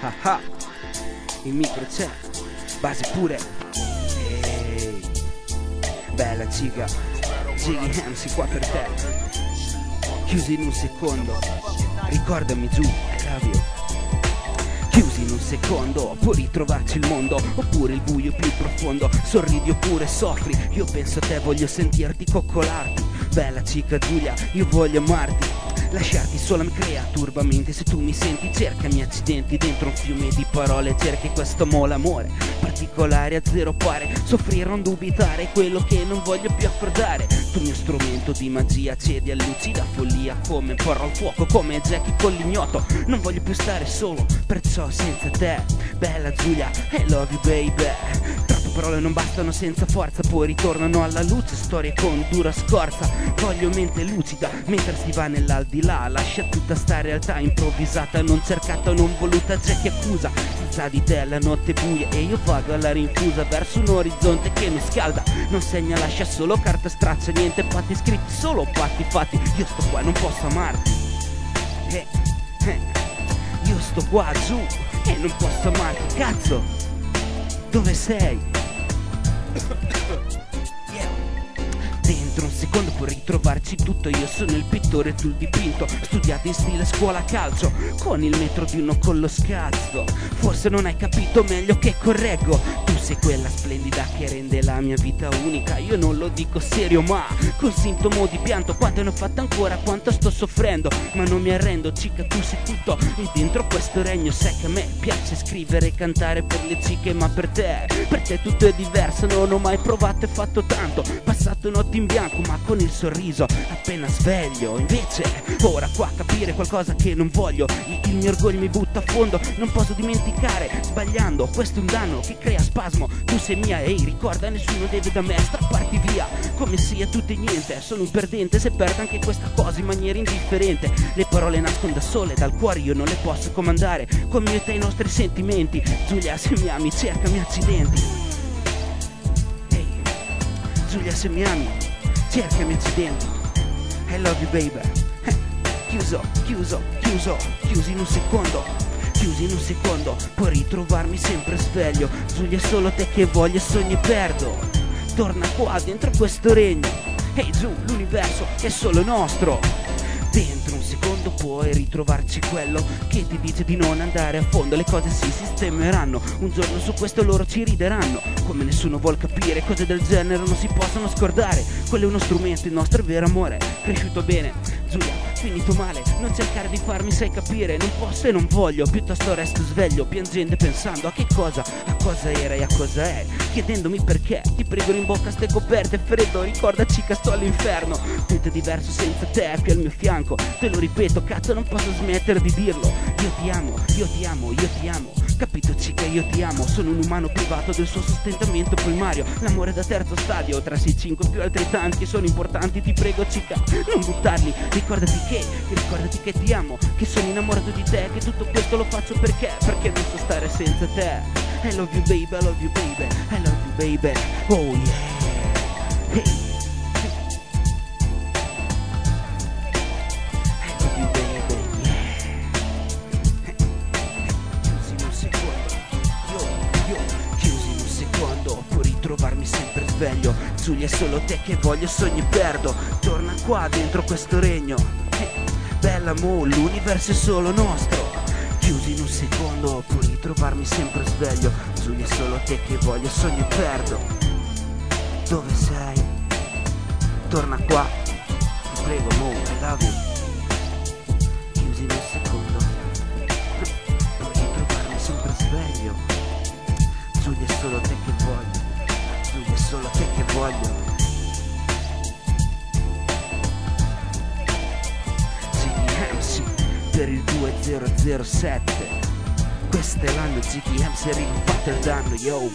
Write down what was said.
ah ah. Il micro c'è, base pure. Ehi, bella ciga, Jiggy MC qua per te. Chiusi in un secondo, ricordami giù, Cavio. Chiusi in un secondo, puoi ritrovarci il mondo, oppure il buio più profondo. Sorridi oppure soffri, io penso a te, voglio sentirti coccolarti. Bella cica Giulia, io voglio amarti. Lasciarti sola mi crea turbamenti Se tu mi senti cercami accidenti. Dentro un fiume di parole cerchi questo mo l'amore Particolare a zero pare. Soffrire non dubitare Quello che non voglio più affrontare Tu mio strumento di magia cedi a lucida follia Come porro al fuoco come Jackie con l'ignoto Non voglio più stare solo Perciò senza te Bella Giulia I love you baby parole non bastano senza forza Poi ritornano alla luce Storie con dura scorza Voglio mente lucida Mentre si va nell'aldilà Lascia tutta sta realtà improvvisata Non cercata, non voluta C'è chi accusa Senza di te la notte buia E io vado alla rinfusa Verso un orizzonte che mi scalda Non segna, lascia solo carta straccia Niente patti scritti, solo patti fatti Io sto qua, non posso amarti eh, eh. Io sto qua giù E non posso amarti, cazzo Dove sei? Dentro un secondo puoi ritrovarci tutto Io sono il pittore, tu il dipinto. Studiato in stile scuola calcio Con il metro di uno con lo scazzo Forse non hai capito meglio che correggo sei quella splendida che rende la mia vita unica. Io non lo dico serio ma Con sintomo di pianto Quante ne ho fatte ancora, quanto sto soffrendo. Ma non mi arrendo, cica tu sei tutto. E dentro questo regno sai che a me piace scrivere e cantare per le ciche Ma per te, per te tutto è diverso. Non ho mai provato e fatto tanto. Passato notti in bianco ma con il sorriso appena sveglio. Invece ora qua capire qualcosa che non voglio. Il mio orgoglio mi butta a fondo. Non posso dimenticare sbagliando. Questo è un danno che crea spasmo Tu sei mia ehi ricorda nessuno deve da me strapparti via. Come sia tutto e niente Sono un perdente. Se perdo anche questa cosa in maniera indifferente. Le parole nascono da sole dal cuore io non le posso comandare. Come io te i nostri sentimenti. Giulia se mi ami cercami accidenti. Giulia se mi ami cercami accidenti. I love you baby. Eh, Chiuso, chiuso, chiuso, chiusi in un secondo Chiusi in un secondo, puoi ritrovarmi sempre sveglio. Giulia è solo te che voglio e sogni perdo. Torna qua dentro questo regno Ehi hey, giù, l'universo è solo nostro. Dentro un secondo puoi ritrovarci quello che ti dice di non andare a fondo. Le cose si sistemeranno, un giorno su questo loro ci rideranno. Come nessuno vuol capire, cose del genere non si possono scordare. Quello è uno strumento, il nostro vero amore, cresciuto bene. Giulia, finito male, non cercare di farmi sai capire Non posso e non voglio, piuttosto resto sveglio Piangendo e pensando a che cosa, a cosa era e a cosa è. Chiedendomi perché, ti prego in bocca ste coperte Freddo, ricordaci che sto all'inferno. Tutto diverso senza te qui al mio fianco. Te lo ripeto, cazzo non posso smettere di dirlo. Io ti amo, io ti amo, io ti amo Capito cica, io ti amo. Sono un umano privato del suo sostentamento primario. L'amore da terzo stadio Tra 6-5 più altri tanti sono importanti. Ti prego cica, non buttarli. Ricordati che, ricordati che ti amo Che sono innamorato di te Che tutto questo lo faccio perché Perché non so stare senza te. I love you baby, I love you baby I love you baby. Oh yeah. Hey sveglio. Giulia è solo te che voglio sogni perdo. Torna qua dentro questo regno. Bella mo, l'universo è solo nostro. Chiusi in un secondo puoi ritrovarmi sempre sveglio. Giulia è solo te che voglio sogni perdo. Dove sei? Torna qua. Ti prego mo, I love you Chiusi in un secondo per il 2007 Questo è l'anno GDMC arriva fatto il danno yo